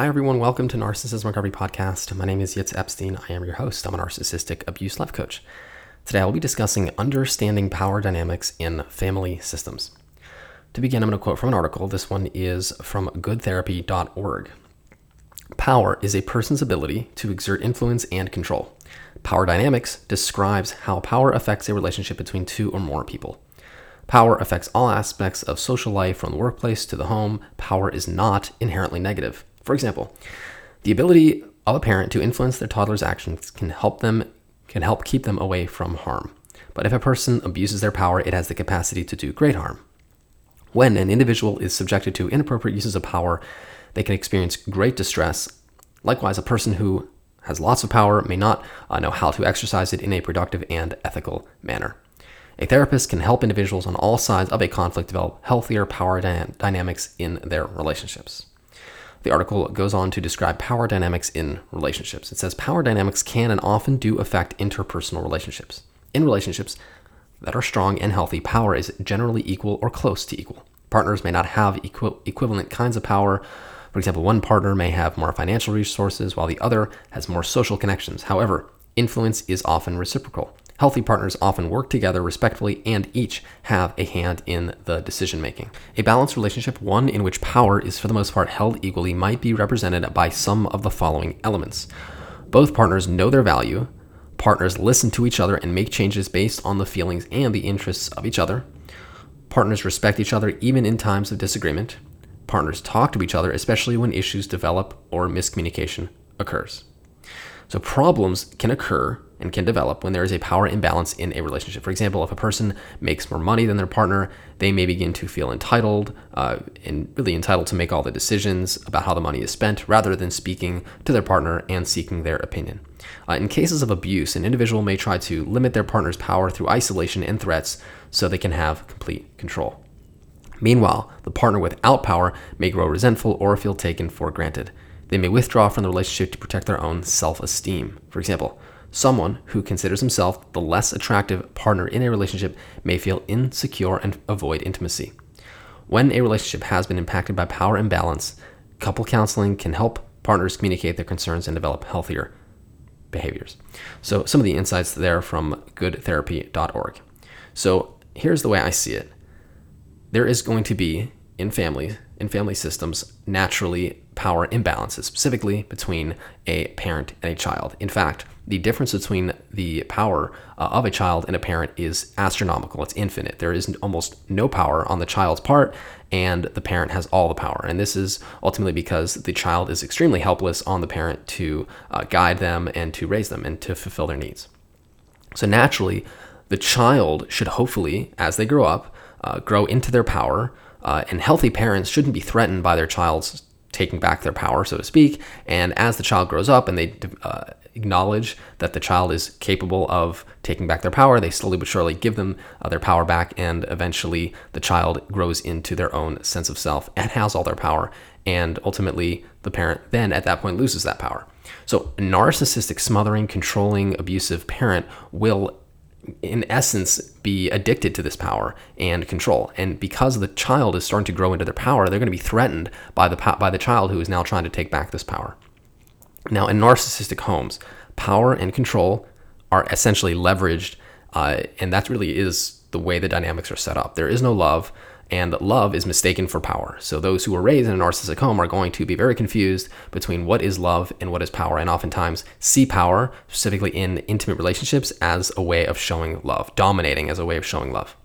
Hi, everyone. Welcome to Narcissism Recovery Podcast. My name is Yitz Epstein. I am your host. I'm a narcissistic abuse life coach. Today, I will be discussing understanding power dynamics in family systems. To begin, I'm going to quote from an article. This one is from goodtherapy.org. Power is a person's ability to exert influence and control. Power dynamics describes how power affects a relationship between two or more people. Power affects all aspects of social life from the workplace to the home. Power is not inherently negative. For example, the ability of a parent to influence their toddler's actions can help them can help keep them away from harm. But if a person abuses their power, it has the capacity to do great harm. When an individual is subjected to inappropriate uses of power, they can experience great distress. Likewise, a person who has lots of power may not uh, know how to exercise it in a productive and ethical manner. A therapist can help individuals on all sides of a conflict develop healthier power dy- dynamics in their relationships. The article goes on to describe power dynamics in relationships. It says power dynamics can and often do affect interpersonal relationships. In relationships that are strong and healthy, power is generally equal or close to equal. Partners may not have equi- equivalent kinds of power. For example, one partner may have more financial resources while the other has more social connections. However, influence is often reciprocal. Healthy partners often work together respectfully and each have a hand in the decision making. A balanced relationship, one in which power is for the most part held equally, might be represented by some of the following elements. Both partners know their value, partners listen to each other and make changes based on the feelings and the interests of each other, partners respect each other even in times of disagreement, partners talk to each other, especially when issues develop or miscommunication occurs. So, problems can occur and can develop when there is a power imbalance in a relationship. For example, if a person makes more money than their partner, they may begin to feel entitled uh, and really entitled to make all the decisions about how the money is spent rather than speaking to their partner and seeking their opinion. Uh, in cases of abuse, an individual may try to limit their partner's power through isolation and threats so they can have complete control. Meanwhile, the partner without power may grow resentful or feel taken for granted. They may withdraw from the relationship to protect their own self esteem. For example, Someone who considers himself the less attractive partner in a relationship may feel insecure and avoid intimacy. When a relationship has been impacted by power imbalance, couple counseling can help partners communicate their concerns and develop healthier behaviors. So, some of the insights there from goodtherapy.org. So, here's the way I see it there is going to be in family in family systems naturally power imbalances specifically between a parent and a child in fact the difference between the power uh, of a child and a parent is astronomical. It's infinite. There is almost no power on the child's part, and the parent has all the power. And this is ultimately because the child is extremely helpless on the parent to uh, guide them and to raise them and to fulfill their needs. So naturally, the child should hopefully, as they grow up, uh, grow into their power. Uh, and healthy parents shouldn't be threatened by their child's taking back their power, so to speak. And as the child grows up and they uh, acknowledge that the child is capable of taking back their power, they slowly but surely give them uh, their power back, and eventually the child grows into their own sense of self and has all their power. And ultimately, the parent then at that point loses that power. So, a narcissistic, smothering, controlling, abusive parent will in essence be addicted to this power and control. And because the child is starting to grow into their power they're going to be threatened by the by the child who is now trying to take back this power. Now in narcissistic homes power and control are essentially leveraged uh, and that really is the way the dynamics are set up. There is no love and love is mistaken for power. So those who are raised in a narcissistic home are going to be very confused between what is love and what is power, and oftentimes see power, specifically in intimate relationships, as a way of showing love, dominating as a way of showing love.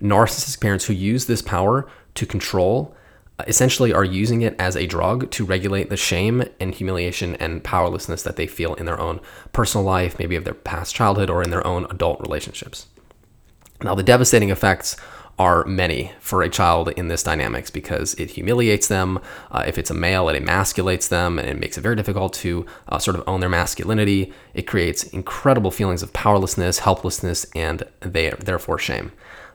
Narcissistic parents who use this power to control uh, essentially are using it as a drug to regulate the shame and humiliation and powerlessness that they feel in their own personal life, maybe of their past childhood or in their own adult relationships. Now, the devastating effects are many for a child in this dynamics because it humiliates them. Uh, if it's a male, it emasculates them and it makes it very difficult to uh, sort of own their masculinity. It creates incredible feelings of powerlessness, helplessness, and they, therefore shame.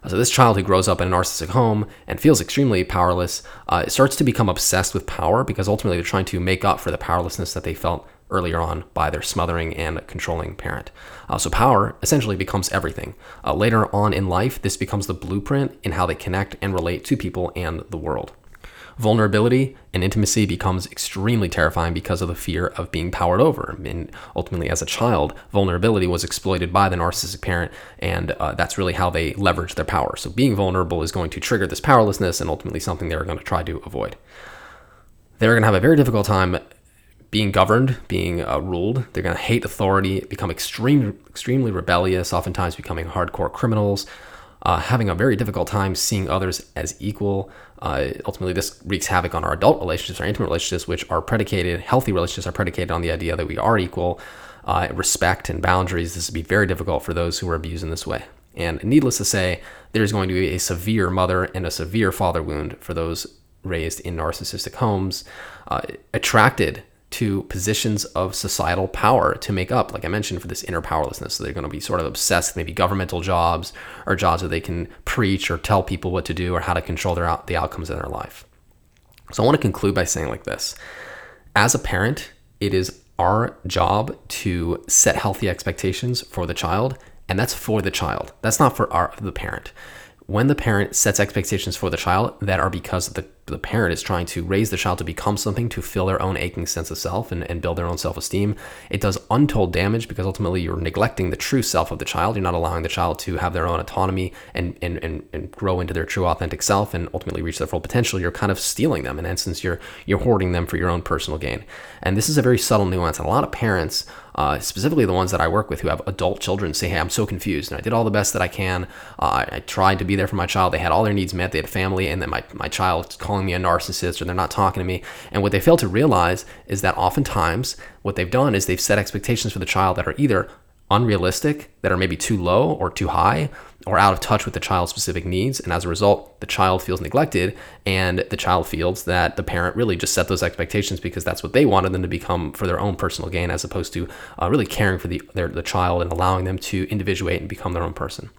So, this child who grows up in a narcissistic home and feels extremely powerless uh, starts to become obsessed with power because ultimately they're trying to make up for the powerlessness that they felt earlier on by their smothering and controlling parent. Uh, so, power essentially becomes everything. Uh, later on in life, this becomes the blueprint in how they connect and relate to people and the world. Vulnerability and intimacy becomes extremely terrifying because of the fear of being powered over. And ultimately, as a child, vulnerability was exploited by the narcissistic parent, and uh, that's really how they leverage their power. So, being vulnerable is going to trigger this powerlessness and ultimately something they're going to try to avoid. They're going to have a very difficult time being governed, being uh, ruled. They're going to hate authority, become extreme, extremely rebellious, oftentimes becoming hardcore criminals, uh, having a very difficult time seeing others as equal. Uh, ultimately, this wreaks havoc on our adult relationships, our intimate relationships, which are predicated, healthy relationships are predicated on the idea that we are equal, uh, respect and boundaries. This would be very difficult for those who are abused in this way. And needless to say, there's going to be a severe mother and a severe father wound for those raised in narcissistic homes, uh, attracted to positions of societal power to make up, like I mentioned, for this inner powerlessness. So they're going to be sort of obsessed maybe governmental jobs or jobs where they can preach or tell people what to do or how to control their out- the outcomes in their life. So I want to conclude by saying like this: as a parent, it is our job to set healthy expectations for the child, and that's for the child. That's not for our the parent when the parent sets expectations for the child that are because of the, the parent is trying to raise the child to become something to fill their own aching sense of self and, and build their own self-esteem it does untold damage because ultimately you're neglecting the true self of the child you're not allowing the child to have their own autonomy and, and, and, and grow into their true authentic self and ultimately reach their full potential you're kind of stealing them in essence you're you're hoarding them for your own personal gain and this is a very subtle nuance and a lot of parents uh, specifically the ones that I work with who have adult children, say, Hey, I'm so confused. And I did all the best that I can. Uh, I, I, tried to be there for my child. They had all their needs met. They had family. And then my, my child calling me a narcissist or they're not talking to me. And what they fail to realize is that oftentimes what they've done is they've set expectations for the child that are either unrealistic, that are maybe too low or too high, or out of touch with the child's specific needs. And as a result, the child feels neglected, and the child feels that the parent really just set those expectations because that's what they wanted them to become for their own personal gain, as opposed to uh, really caring for the, their, the child and allowing them to individuate and become their own person.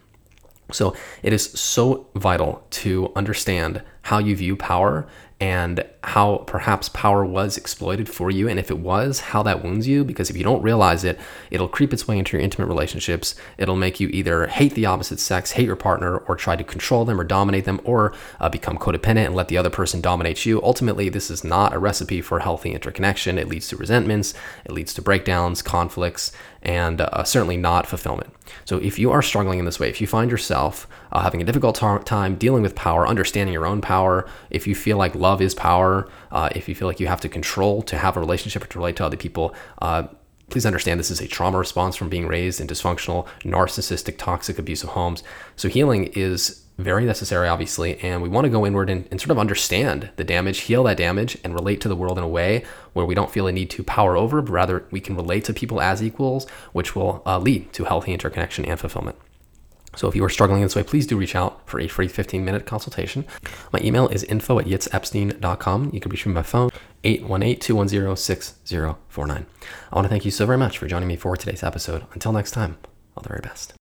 So it is so vital to understand how you view power and how perhaps power was exploited for you. And if it was, how that wounds you. Because if you don't realize it, it'll creep its way into your intimate relationships. It'll make you either hate the opposite sex, hate your partner, or try to control them or dominate them, or uh, become codependent and let the other person dominate you. Ultimately, this is not a recipe for healthy interconnection. It leads to resentments, it leads to breakdowns, conflicts, and uh, certainly not fulfillment. So if you are struggling in this way, if you find yourself uh, having a difficult time dealing with power, understanding your own power, if you feel like love is power, uh, if you feel like you have to control to have a relationship or to relate to other people, uh, please understand this is a trauma response from being raised in dysfunctional, narcissistic, toxic, abusive homes. So healing is very necessary, obviously, and we want to go inward and, and, sort of understand the damage, heal that damage, and relate to the world in a way where we don't feel a need to power over, but rather we can relate to people as equals, which will uh, lead to healthy interconnection and fulfillment. So if you are struggling in this way, please do reach out for a free 15 minute consultation. My email is info at yitzepstein.com. You can reach me by phone, 818-210-6049. I want to thank you so very much for joining me for today's episode. Until next time, all the very best.